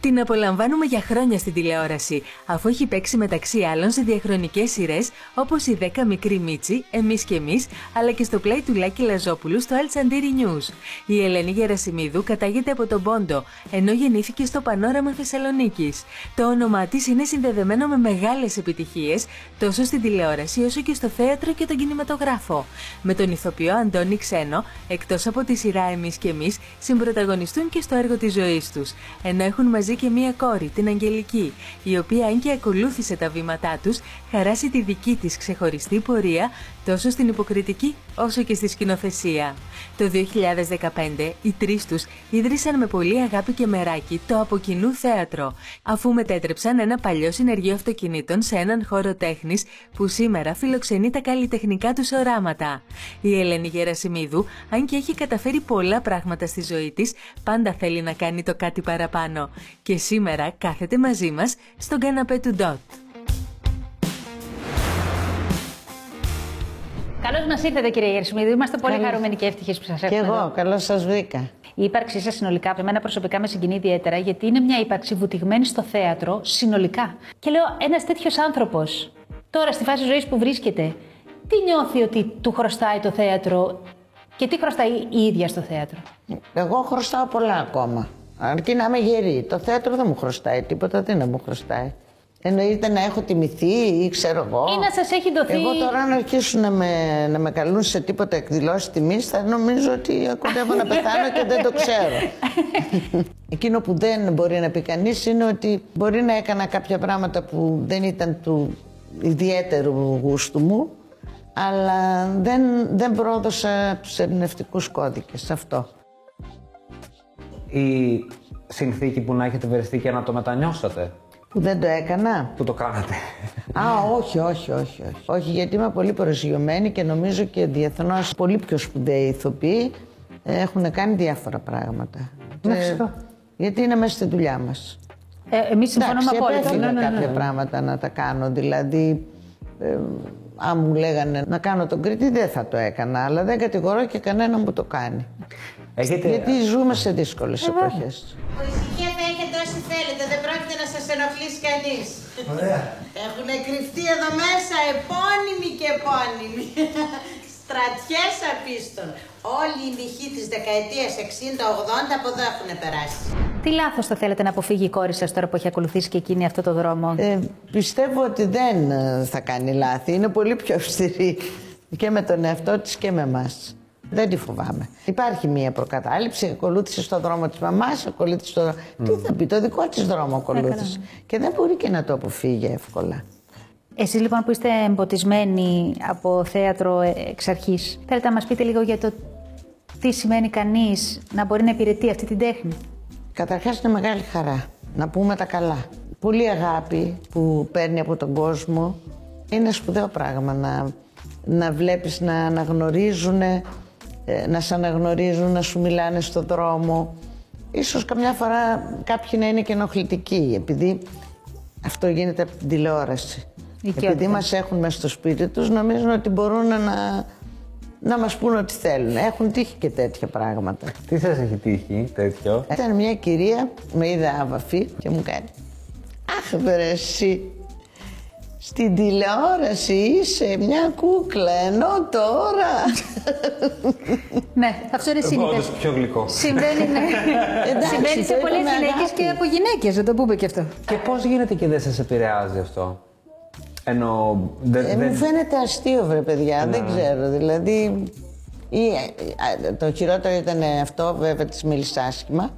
Την απολαμβάνουμε για χρόνια στην τηλεόραση, αφού έχει παίξει μεταξύ άλλων σε διαχρονικές σειρές όπως η 10 Μικρή Μίτσι, Εμείς και Εμείς, αλλά και στο play του Λάκη Λαζόπουλου στο Αλτσαντήρι News. Η Ελένη Γερασιμίδου κατάγεται από τον Πόντο, ενώ γεννήθηκε στο Πανόραμα Θεσσαλονίκης. Το όνομά της είναι συνδεδεμένο με μεγάλες επιτυχίες τόσο στην τηλεόραση όσο και στο θέατρο και τον κινηματογράφο. Με τον ηθοποιό Αντώνη Ξένο, εκτός από τη σειρά Εμείς και Εμείς, συμπροταγωνιστούν και στο έργο της ζωής τους, ενώ έχουν μαζί και μία κόρη, την Αγγελική, η οποία αν και ακολούθησε τα βήματά τους, χαράσει τη δική της ξεχωριστή πορεία τόσο στην υποκριτική όσο και στη σκηνοθεσία. Το 2015 οι τρεις τους ίδρυσαν με πολύ αγάπη και μεράκι το Από Κοινού Θέατρο, αφού μετέτρεψαν ένα παλιό συνεργείο αυτοκινήτων σε έναν χώρο τέχνης που σήμερα φιλοξενεί τα καλλιτεχνικά τους οράματα. Η Ελένη Γερασιμίδου, αν και έχει καταφέρει πολλά πράγματα στη ζωή της, πάντα θέλει να κάνει το κάτι παραπάνω. Και σήμερα κάθεται μαζί μας στον καναπέ του Ντότ. Καλώς μας ήρθατε, κύριε Γερσιμίδη. Είμαστε πολύ καλώς. χαρούμενοι και ευτυχείς που σας έχουμε. Και εγώ, καλώς σας βρήκα. Η ύπαρξή σας συνολικά, από εμένα προσωπικά με συγκινεί ιδιαίτερα, γιατί είναι μια ύπαρξη βουτυγμένη στο θέατρο συνολικά. Και λέω, ένας τέτοιος άνθρωπος, τώρα στη φάση ζωής που βρίσκεται, τι νιώθει ότι του χρωστάει το θέατρο και τι χρωστάει η ίδια στο θέατρο; Εγώ χρωστάω πολλά ακόμα. Αρκεί να είμαι γερή. Το θέατρο δεν μου χρωστάει τίποτα, τι να μου χρωστάει. Εννοείται να έχω τιμηθεί ή ξέρω εγώ. Ή να σας έχει δοθεί. Εγώ τώρα, αν αρχίσουν να με, να με καλούν σε τίποτα εκδηλώσεις τιμής, θα νομίζω ότι κοντεύω να πεθάνω και δεν το ξέρω. Εκείνο που δεν μπορεί να πει κανείς είναι ότι μπορεί να έκανα κάποια πράγματα που δεν ήταν του ιδιαίτερου γούστου μου, αλλά δεν, δεν πρόδωσα τους ερμηνευτικούς κώδικες αυτό. Η συνθήκη που να έχετε βρεθεί και να το μετανιώσατε; Που δεν το έκανα. Που το κάνατε. Α, όχι, όχι, όχι, όχι. Όχι, γιατί είμαι πολύ προσγειωμένη και νομίζω και διεθνώς πολύ πιο σπουδαίοι ηθοποιοί έχουν κάνει διάφορα πράγματα. Εντάξει, ε, γιατί είναι μέσα στη δουλειά μας. Ε, Εμείς συμφωνούμε απόλυτα. Ναι, ναι, ναι, κάποια πράγματα να τα κάνω. Δηλαδή, ε, αν μου λέγανε να κάνω τον Κρήτη, δεν θα το έκανα. Αλλά δεν κατηγορώ και κανέναν που το κάνει. Έχετε... Γιατί ζούμε σε δύσκολες ε, εποχές. Ησυχίας θα έχετε όσοι θέλετε. Δεν πρόκειται να σας ενοχλήσει κανείς. Έχουν κρυφτεί εδώ μέσα επώνυμοι και επώνυμοι. Στρατιές απίστων. Όλοι οι μυχοί της δεκαετίας 60-80 από εδώ έχουν περάσει. Τι λάθος θα θέλετε να αποφύγει η κόρη σας τώρα που έχει ακολουθήσει και εκείνη αυτό το δρόμο; Ε, πιστεύω ότι δεν ε, θα κάνει λάθη. Είναι πολύ πιο αυστηρή και με τον εαυτό της και με εμάς. Δεν τη φοβάμαι. Υπάρχει μία προκατάληψη, ακολούθησε στο δρόμο της μαμάς, ακολούθησε στο δρόμο. Τι θα πει, το δικό της δρόμο ακολούθησε. και δεν μπορεί και να το αποφύγει εύκολα. Εσεί λοιπόν που είστε εμποτισμένοι από θέατρο εξ αρχής, θέλετε να μας πείτε λίγο για το τι σημαίνει κανείς να μπορεί να υπηρετεί αυτή την τέχνη; Καταρχάς είναι μεγάλη χαρά να πούμε τα καλά. Πολύ αγάπη που παίρνει από τον κόσμο. Είναι σπουδαίο πράγμα να, να βλέπεις να αναγνωρίζουν ε, να σε αναγνωρίζουν, να σου μιλάνε στον δρόμο. Ίσως καμιά φορά κάποιοι να είναι και ενοχλητικοί, επειδή αυτό γίνεται από την τηλεόραση. επειδή μας έχουν μέσα στο σπίτι τους, νομίζουν ότι μπορούν να, να μας πούν ό,τι θέλουν. Έχουν τύχει και τέτοια πράγματα. Τι σας έχει τύχει τέτοιο; Ήταν μια κυρία, με είδε άβαφη και μου κάνει «Αχ, βρε εσύ, στην τηλεόραση είσαι μια κούκλα, ενώ τώρα. ναι, αυτό είναι συνήθως. πιο γλυκό. Συμβαίνει, ναι. Συμβαίνει σε πολλέ γυναίκε και από γυναίκες, να το πούμε και αυτό. Και πώς γίνεται και δεν σας επηρεάζει αυτό; Ενώ. Δεν, ε, Μου φαίνεται αστείο, βρε παιδιά, δεν ναι. ξέρω. Δηλαδή. Ή, ε, το χειρότερο ήταν αυτό, βέβαια, της μίλησες άσχημα.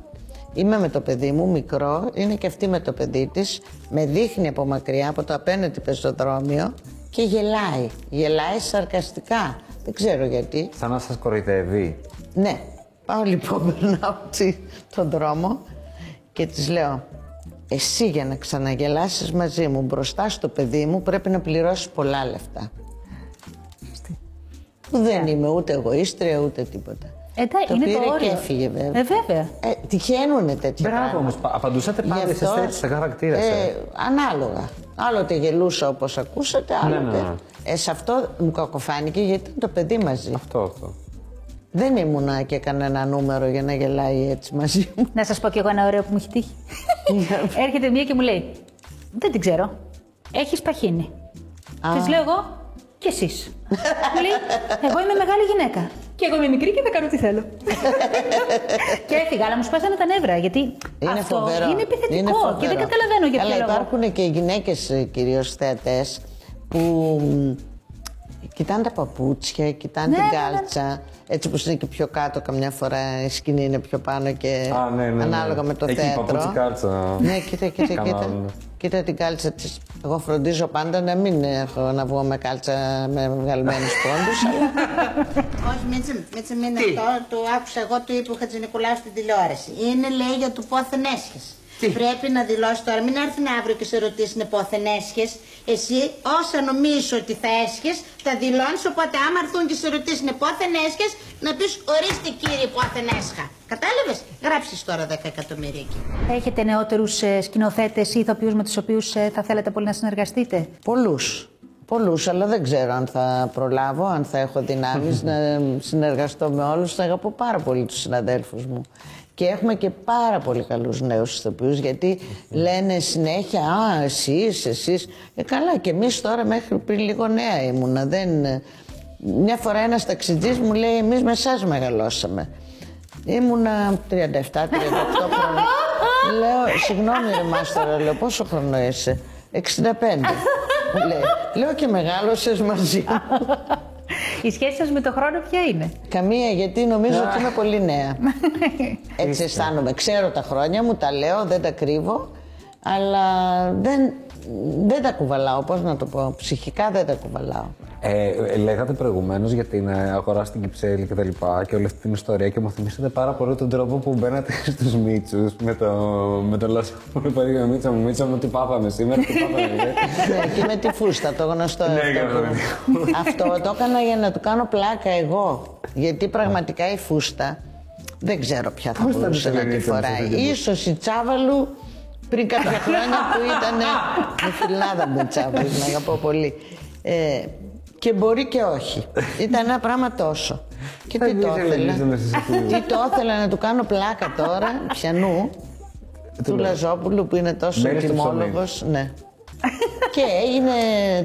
Είμαι με το παιδί μου, μικρό, είναι και αυτή με το παιδί της, με δείχνει από μακριά, από το απέναντι πεζοδρόμιο και γελάει. Γελάει σαρκαστικά. Δεν ξέρω γιατί. Σαν να σας κοροϊδεύει. Ναι. Πάω λοιπόν, περνάω τον δρόμο και της λέω εσύ για να ξαναγελάσεις μαζί μου μπροστά στο παιδί μου πρέπει να πληρώσεις πολλά λεφτά. Δεν είμαι ούτε εγωίστρια ούτε τίποτα. Εντάξει, το είναι πήρε το όριο. και έφυγε βέβαια. Ε, βέβαια. Ε, τυχαίνουν τέτοια Μπράβο όμως. Απαντούσατε πάντα σε τέτοια σε χαρακτήρα. Ε, ανάλογα. Άλλοτε γελούσα όπως ακούσατε, άλλοτε. Ναι, ναι, ναι. Ε, σε αυτό μου κακοφάνηκε γιατί ήταν το παιδί μαζί. Αυτό, αυτό. Δεν ήμουνα και κανένα νούμερο για να γελάει έτσι μαζί μου. Να σας πω κι εγώ ένα ωραίο που μου έχει τύχει. Έρχεται μία και μου λέει: Δεν την ξέρω. Έχεις παχύνει. Της λέω εγώ και εσείς. μου λέει: Εγώ είμαι μεγάλη γυναίκα. Και εγώ είμαι μικρή και θα κάνω τι θέλω. και έφυγα, αλλά μου σπάσανε τα νεύρα. Γιατί Είναι αυτό φοβερό. είναι επιθετικό Είναι και φοβερό. δεν καταλαβαίνω για ποιο Αλλά λόγο. υπάρχουν και γυναίκες κυρίως θεατές που μ, κοιτάνε τα παπούτσια, κοιτάνε Ναι, την ναι, ναι. κάλτσα. Έτσι που είναι και πιο κάτω, καμιά φορά η σκηνή είναι πιο πάνω και Α, ναι, ναι, ναι. ανάλογα με το Εκεί, θέατρο. παπούτσι, κάλτσα. Ναι, κοίτα, κοίτα, κοίτα. Κανόνες. Κοίτα την κάλτσα της. Εγώ φροντίζω πάντα να μην έχω να βγω με κάλτσα με βγαλμένους πόντους, αλλά Όχι, Μίτσε, Μίτσε, μην αυτό. Το άκουσα εγώ, του είπε ο Χατζηνικολάου στην τηλεόραση. Είναι, λέει, για του πόθεν έσχες. Πρέπει να δηλώσει τώρα, μην έρθουν αύριο και σε ρωτήσουν πόθεν έσχες. Εσύ, όσα νομίζεις ότι θα έσχες, θα δηλώνεις, οπότε άμα έρθουν και σε ρωτήσουν πόθεν έσχες, να πεις ορίστε κύριε πόθεν έσχα. Κατάλαβες, γράψεις τώρα 10 εκατομμύρια εκεί. Έχετε νεότερους σκηνοθέτες ή ηθοποιούς με τους οποίους θα θέλετε πολύ να συνεργαστείτε; Πολλούς. Πολλούς, αλλά δεν ξέρω αν θα προλάβω, αν θα έχω δυνάμεις να συνεργαστώ με όλους. Θα αγαπώ πάρα πολύ τους συναδέλφους μου. Και έχουμε και πάρα πολύ καλούς νέους ηθοποιούς, γιατί λένε συνέχεια «Α, εσείς, εσείς». Ε, καλά, και εμείς τώρα μέχρι πριν λίγο νέα ήμουνα. Δεν... Μια φορά ένας ταξιτζής μου λέει «Εμείς με εσάς μεγαλώσαμε». Ήμουνα 37-38 χρόνια. Λέω, συγγνώμη ρε μάστορα, λέω, πόσο χρόνο είσαι; 65. Μου λέει, λέω και μεγάλωσες μαζί μου. Η σχέση σας με το χρόνο ποια είναι; Καμία, γιατί νομίζω ότι είμαι πολύ νέα. Έτσι αισθάνομαι. Ξέρω τα χρόνια μου, τα λέω, δεν τα κρύβω, αλλά δεν, δεν τα κουβαλάω. Πώς να το πω, ψυχικά δεν τα κουβαλάω. Ε, λέγατε προηγουμένως για την ε, αγορά στην Κυψέλη και τα λοιπά και όλη αυτή την ιστορία και μου θυμήσατε πάρα πολύ τον τρόπο που μπαίνατε στους Μίτσους με το, με το Λάσο. Μου είπατε για Μίτσα μου, Μίτσα μου, τι πάθαμε σήμερα, τι πάθαμε. ε. ναι, και με τη φούστα, το γνωστό. Ναι, αυτό, καλά, που- αυτό το έκανα για να του κάνω πλάκα εγώ. Γιατί πραγματικά η φούστα δεν ξέρω ποια θα Πώς θα μπορούσε τη να τη λένε, φοράει. ήταν Ίσως η Τσάβαλου πριν κάποια χρόνια που ήταν η φιλάδα μου η Τσάβαλου, την αγαπώ πολύ. Ε, και μπορεί και όχι. Ήταν ένα πράγμα τόσο. Και Θα τι το ήθελε ήθελα; να σας ακούω. Τι το ήθελα να του κάνω πλάκα τώρα, πιανού, του Λαζόπουλου που είναι τόσο Μένει στο ψωμί. τιμόλογος. Ναι. Και έγινε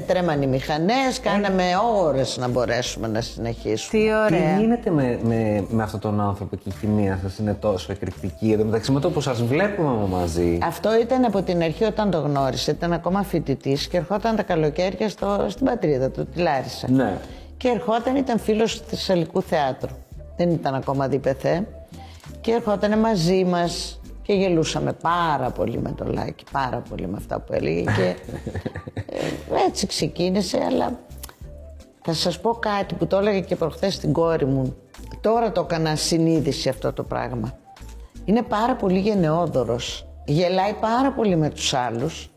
τρέμαν οι μηχανές, κάναμε ώρες να μπορέσουμε να συνεχίσουμε. Τι ωραία. Τι γίνεται με, με, με αυτόν τον άνθρωπο και η χημεία σας είναι τόσο εκρηκτική. Εν τω μεταξύ με το που σας βλέπουμε μαζί; Αυτό ήταν από την αρχή όταν το γνώρισε. Ήταν ακόμα φοιτητής και ερχόταν τα καλοκαίρια στο, στην πατρίδα του, τη Λάρισα. Ναι. Και ερχόταν, ήταν φίλος του Θεσσαλικού Θεάτρου. Δεν ήταν ακόμα διπεθέ. Και ερχόταν μαζί μας και γελούσαμε πάρα πολύ με το Λάκη. Πάρα πολύ με αυτά που έλεγε. Και ε, έτσι ξεκίνησε, αλλά θα σας πω κάτι που το έλεγα και προχθές στην κόρη μου. Τώρα το έκανα συνείδηση αυτό το πράγμα. Είναι πάρα πολύ γενναιόδωρος. Γελάει πάρα πολύ με τους άλλους.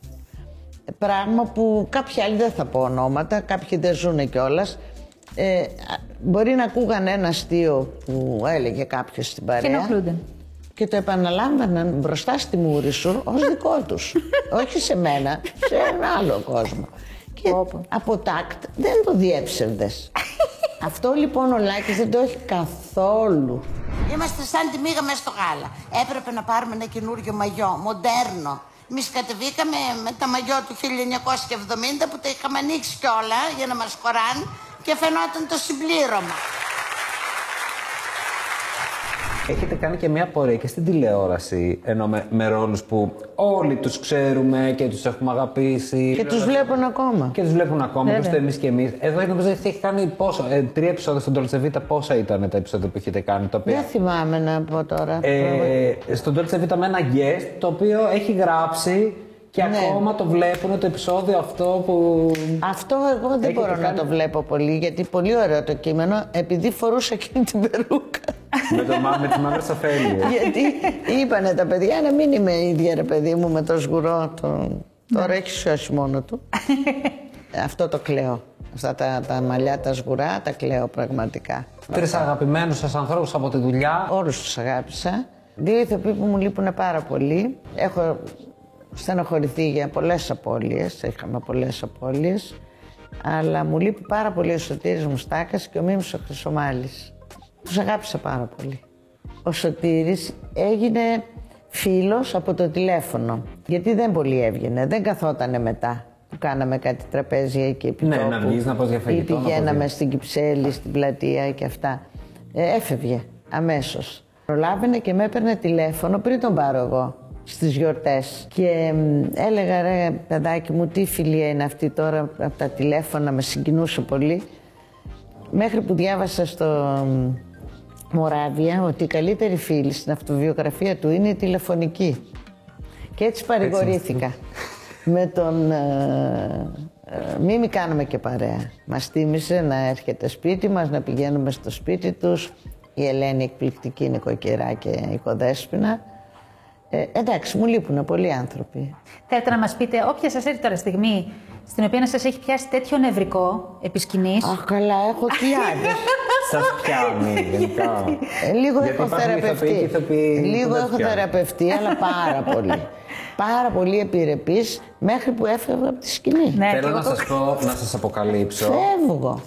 Πράγμα που κάποιοι άλλοι δεν θα πω ονόματα, κάποιοι δεν ζουν κιόλας. Ε, α, μπορεί να ακούγαν ένα αστείο που έλεγε κάποιος στην παρέα. Και ενοχλούνται. Και το επαναλάμβαναν μπροστά στη μούρη σου ως δικό τους. Όχι σε μένα, σε ένα άλλο κόσμο. Και από τάκτ δεν το διέψευδες. Αυτό λοιπόν ο Λάκης δεν το έχει καθόλου. Είμαστε σαν τη μύγα μέσα στο γάλα. Έπρεπε να πάρουμε ένα καινούριο μαγιό, μοντέρνο. Εμείς κατεβήκαμε με τα μαγιό του 1970 που τα είχαμε ανοίξει κιόλα για να μας χωράνε και φαινόταν το συμπλήρωμα. Έχετε κάνει και μια πορεία και στην τηλεόραση, ενώ με, με ρόλους που όλοι τους ξέρουμε και τους έχουμε αγαπήσει. Και τους βλέπουν ακόμα. Και τους βλέπουν ακόμα, Βέβαια. όπως το εμείς και εμείς. Εδώ νομίζω ότι έχει κάνει πόσο, ε, τρία επεισόδια στον Dolce Vita, πόσα ήταν τα επεισόδια που έχετε κάνει, τα οποία... Δεν θυμάμαι να πω τώρα. Ε, στον Dolce Vita με ένα guest, το οποίο έχει γράψει και Ναι. ακόμα το βλέπουν το επεισόδιο αυτό που... Αυτό εγώ δεν Έχετε μπορώ να κάνει- το βλέπω πολύ, γιατί πολύ ωραίο το κείμενο, επειδή φορούσα εκείνη την περούκα. Με, το, μα- με τις μαύρες αφέλειες. γιατί είπανε τα παιδιά να μην είμαι ίδια ρε παιδί μου με το σγουρό. Το... Τώρα έχεις σιώσει μόνο του. Αυτό το κλαίω. Αυτά τα, τα μαλλιά, τα σγουρά, τα κλαίω πραγματικά. Τρεις αγαπημένους σας ανθρώπους από τη δουλειά. Όλους τους αγάπησα. Δύο ηθοποιοί που μου λείπουν πάρα πολύ. Έχω στενοχωρηθεί για πολλές απώλειες, είχαμε πολλές απώλειες. Αλλά μου λείπει πάρα πολύ ο Σωτήρης Μουστάκας και ο Μίμης ο Χρυσομάλης. Τους αγάπησα πάρα πολύ. Ο Σωτήρης έγινε φίλος από το τηλέφωνο. Γιατί δεν πολύ έβγαινε, δεν καθότανε μετά που κάναμε κάτι τραπέζια εκεί επί Ναι, τόπου. να βγεις, να πας για φαγητό, Ή να πηγαίναμε πας στην Κυψέλη, στην πλατεία και αυτά. Ε, έφευγε αμέσως. Προλάβαινε και με έπαιρνε τηλέφωνο πριν τον πάρω εγώ στις γιορτές. Και μ, έλεγα ρε παιδάκι μου τι φιλία είναι αυτή τώρα από τα τηλέφωνα, με συγκινούσε πολύ. Μέχρι που διάβασα στο μ, Μοράβια ότι η καλύτερη φίλη στην αυτοβιογραφία του είναι η τηλεφωνική. Και έτσι παρηγορήθηκα. Με τον ε, ε, μη μη κάνουμε και παρέα. Μας τίμησε να έρχεται σπίτι μας, να πηγαίνουμε στο σπίτι τους. Η Ελένη εκπληκτική νοικοκυρά και οικοδέσποινα. Ε, εντάξει, μου λείπουν πολλοί άνθρωποι. Θέλετε να μας πείτε, όποια σας έρθει τώρα στιγμή στην οποία να σας έχει πιάσει τέτοιο νευρικό επί σκηνής, Αχ, καλά, έχω χιλιάδες. Σας πιάνει γενικά. Ε, λίγο Γιατί έχω υπάρχουν θεραπευτεί. ηθοποιοί και ηθοποιοί που Λίγο δεν έχω πιάνουν. θεραπευτεί, αλλά πάρα πολύ. πάρα πολύ επιρρεπής μέχρι που έφευγα από τη σκηνή. Ναι, και Θέλω εγώ να το- σας πω, να σας αποκαλύψω. Φεύγω.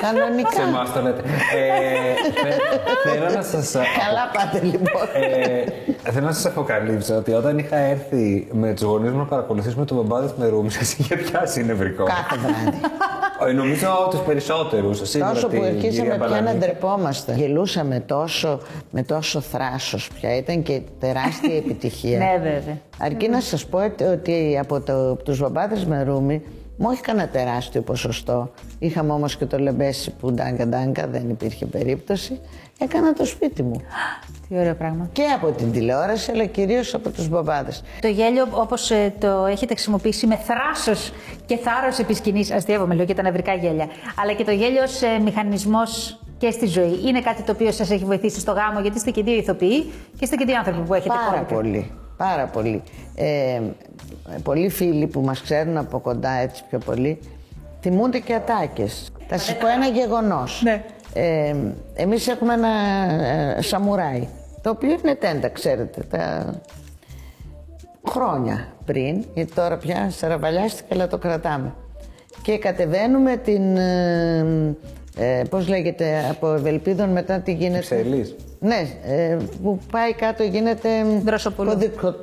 Κανονικά. Σε εμάς το λέτε. Ε, θε- Θέλω να σας... Καλά πάτε λοιπόν. Ε, θέλω να σας αποκαλύψω ότι όταν είχα έρθει με τους γονείς μου να παρακολουθήσουμε τον μπαμπάδε με ρούμι, σας είχε πιάσει νευρικό. Κάθε βράδυ. Ε, Νομίζω τους περισσότερους. τόσο που αρχίσαμε πια να ντρεπόμαστε. Γελούσαμε τόσο, με τόσο θράσος πια. Ήταν και τεράστια επιτυχία. Ναι, βέβαια. Αρκεί να σας πω ότι- ότι από το, τους βαμπάδες με ρούμι μου όχι κανένα τεράστιο ποσοστό. Είχαμε όμως και το λεμπέσι που ντάγκα ντάγκα, δεν υπήρχε περίπτωση. Έκανα το σπίτι μου. Τι ωραίο πράγμα. Και από την τηλεόραση, αλλά κυρίως από τους μπαμπάδες. Το γέλιο, όπως το έχετε χρησιμοποιήσει με θράσος και θάρρος επί σκηνής, αστείευομαι λέω και τα νευρικά γέλια, αλλά και το γέλιο ως μηχανισμός και στη ζωή. Είναι κάτι το οποίο σας έχει βοηθήσει στο γάμο, γιατί είστε και δύο ηθοποιοί και είστε και δύο άνθρωποι που έχετε Πάρα κόμικα. πολύ. Πάρα πολύ. Ε, πολλοί φίλοι που μας ξέρουν από κοντά έτσι πιο πολύ θυμούνται και ατάκες. Θα σας πω ένα γεγονός. Ναι. Ε, εμείς έχουμε ένα ε, σαμουράι, το οποίο είναι τέντα, ξέρετε, τα χρόνια πριν, γιατί τώρα πια σαραβαλιάστηκε, αλλά το κρατάμε. Και κατεβαίνουμε την, ε, ε, πώς λέγεται, από Ευελπίδων μετά τι γίνεται; Κυψέλης. Ναι, ε, που πάει κάτω γίνεται Δροσοπολού.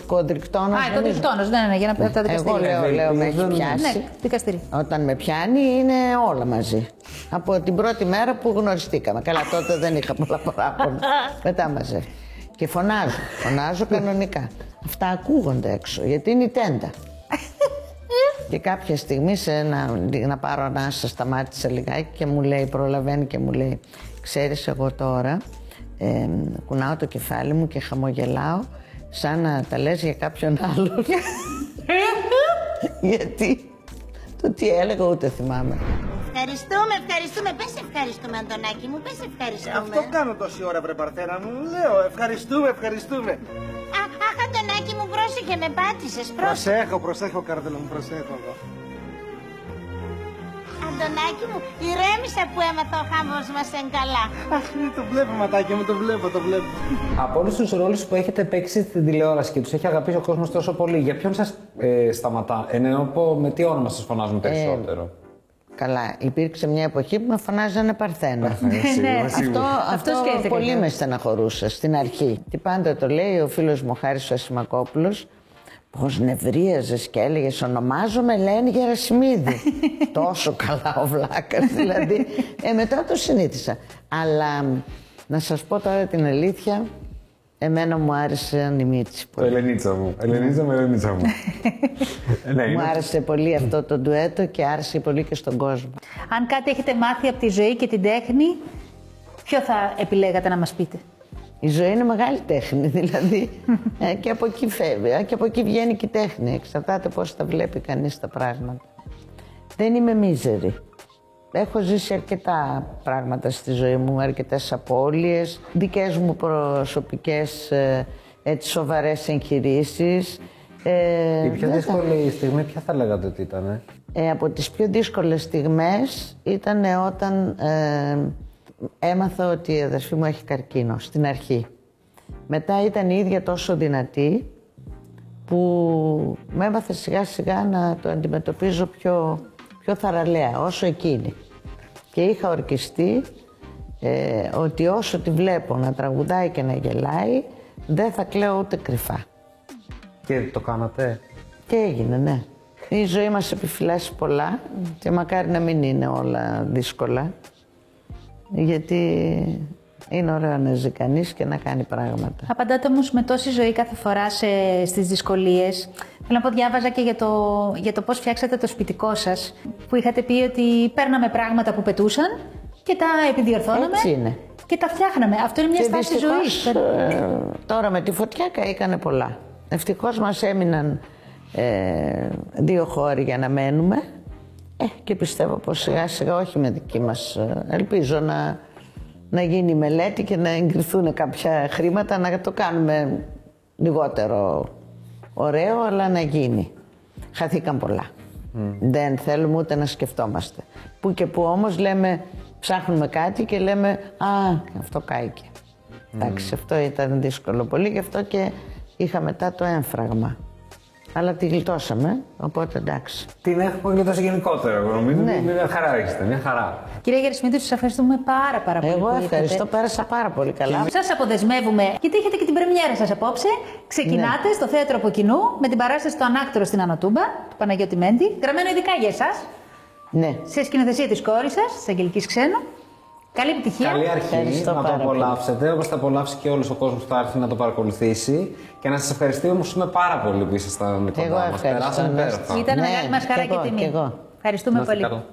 κοντρικτόνος. Α, κοντρικτόνος, ναι, ναι, ναι, για να τα Εγώ δικαστήρια. λέω, λέω με έχει Ευελπίδων. πιάσει. Ναι, δικαστήρι. Όταν με πιάνει είναι όλα μαζί. Από την πρώτη μέρα που γνωριστήκαμε. Καλά, τότε δεν είχα πολλά παράπονα. Μετά μαζεύει. Και φωνάζω, φωνάζω κανονικά. Αυτά ακούγονται έξω, γιατί είναι η τέντα. και κάποια στιγμή σε ένα, να πάρω ανάσα σταμάτησε λιγάκι και μου λέει, προλαβαίνει και μου λέει, ξέρεις εγώ τώρα, ε, κουνάω το κεφάλι μου και χαμογελάω σαν να τα λες για κάποιον άλλον. γιατί; Το τι έλεγα ούτε θυμάμαι. Ευχαριστούμε, ευχαριστούμε. Πες ευχαριστούμε, Αντωνάκη μου. Πες ευχαριστούμε. Αυτό κάνω τόση ώρα, βρε Παρθένα μου. Λέω, ευχαριστούμε, ευχαριστούμε. Α, αχ, Αντωνάκη μου, πρόσεχε, με πάτησες. Πρόσεχε. Προσέχω, προσέχω, κάρτελο μου, προσέχω εδώ. Αντωνάκη μου, ηρέμησα που έμαθα ο χάμος μας εν καλά. Αχ, ναι, το βλέπω, ματάκι μου, το βλέπω, το βλέπω. Από όλους τους ρόλους που έχετε παίξει στην τηλεόραση και τους έχει αγαπήσει ο κόσμος τόσο πολύ, για ποιον σας ε, σταματά, εννοώ με τι όνομα σας φωνάζουν περισσότερο; Καλά, υπήρξε μια εποχή που με φωνάζανε Παρθένα. Ε, σίγουρα, Ναι. σίγουρα. Αυτό, αυτό σκέφτηκα πολύ εγώ. με στεναχωρούσε στην αρχή. Και πάντα το λέει ο φίλος μου Χάρης ο Ασημακόπουλος, πως νευρίαζες και έλεγες ονομάζομαι Ελένη Γερασιμίδη. Τόσο καλά ο Βλάκας δηλαδή. Ε, μετά το συνήθισα. Αλλά να σας πω τώρα την αλήθεια, εμένα μου άρεσε η Μίτση πολύ. Ελενίτσα μου. Ελενίτσα μου, Ελενίτσα μου. ναι, Μου είναι- άρεσε πολύ αυτό το ντουέτο και άρεσε πολύ και στον κόσμο. Αν κάτι έχετε μάθει από τη ζωή και την τέχνη, ποιο θα επιλέγατε να μας πείτε; Η ζωή είναι μεγάλη τέχνη, δηλαδή. ε, και από εκεί φεύγει. ε, και από εκεί βγαίνει και η τέχνη. Εξαρτάται πώς τα βλέπει κανείς τα πράγματα. Δεν είμαι μίζερη. Έχω ζήσει αρκετά πράγματα στη ζωή μου, αρκετές απώλειες, δικές μου προσωπικές ε, έτσι, σοβαρές εγχειρήσεις. Ε, Η πιο δεν δύσκολη στιγμή, ποια θα λέγατε ότι ήταν. ε, από τις πιο δύσκολες στιγμές ήταν όταν ε, έμαθα ότι η αδερφή μου έχει καρκίνο, στην αρχή. Μετά ήταν η ίδια τόσο δυνατή που με έμαθε σιγά σιγά να το αντιμετωπίζω πιο, πιο θαραλέα, όσο εκείνη. Και είχα ορκιστεί ε, ότι όσο τη βλέπω να τραγουδάει και να γελάει, δεν θα κλαίω ούτε κρυφά. Και το κάνατε; Και έγινε, ναι. Η ζωή μας επιφυλάσσει πολλά και μακάρι να μην είναι όλα δύσκολα. Γιατί είναι ωραίο να ζει κανείς και να κάνει πράγματα. Απαντάτε όμως με τόση ζωή κάθε φορά σε, στις δυσκολίες. Θέλω να πω, διάβαζα και για το, για το πώς φτιάξατε το σπιτικό σας, που είχατε πει ότι παίρναμε πράγματα που πετούσαν και τα επιδιορθώναμε Έτσι είναι. και τα φτιάχναμε. Αυτό είναι μια Και στάση δυστυχώς, ζωής. ε, τώρα με τη φωτιά έκανε πολλά. Ευτυχώς μας έμειναν ε, δύο χώροι για να μένουμε ε, και πιστεύω πως σιγά σιγά όχι με δική μας ε, ελπίζω να, να γίνει η μελέτη και να εγκριθούν κάποια χρήματα να το κάνουμε λιγότερο ωραίο αλλά να γίνει. Χαθήκαν πολλά. Δεν θέλουμε ούτε να σκεφτόμαστε. Που και που όμως λέμε, ψάχνουμε κάτι και λέμε «Α, αυτό κάηκε». Εντάξει, αυτό ήταν δύσκολο πολύ, γι' αυτό και είχα μετά το έμφραγμα. Αλλά τη γλιτώσαμε, οπότε εντάξει. Την έχουμε γλιτώσει γενικότερα. Εγώ νομίζω Ναι. ότι μια χαρά έχετε, μια χαρά. Κυρία Γερασμίδου, σας ευχαριστούμε πάρα πάρα πολύ Εγώ που ευχαριστώ, ήρθατε. πέρασα πάρα πολύ καλά. Σας αποδεσμεύουμε γιατί έχετε και την πρεμιέρα σας απόψε. Ξεκινάτε Ναι. στο θέατρο από κοινού με την παράσταση στο Ανάκτορο στην Ανατούμπα του Παναγιώτη Μέντη, γραμμένο ειδικά για εσάς, Ναι. σε σκηνοθεσία της κόρης σας, της Αγγελικής Ξένου. Καλή επιτυχία. Καλή αρχή Ευχαριστώ να το πάρα απολαύσετε, όπως θα απολαύσει και όλος ο κόσμος που θα έρθει να το παρακολουθήσει. Και να σας ευχαριστούμε πάρα πολύ που ήσασταν κοντά Εγώ μας. ευχαριστώ. Περάσαμε Να υπέροχα. είστε- Ήταν Ναι, μεγάλη μας χαρά κι και εγώ, τιμή. κι εγώ. Ευχαριστούμε Να είστε πολύ. καλά.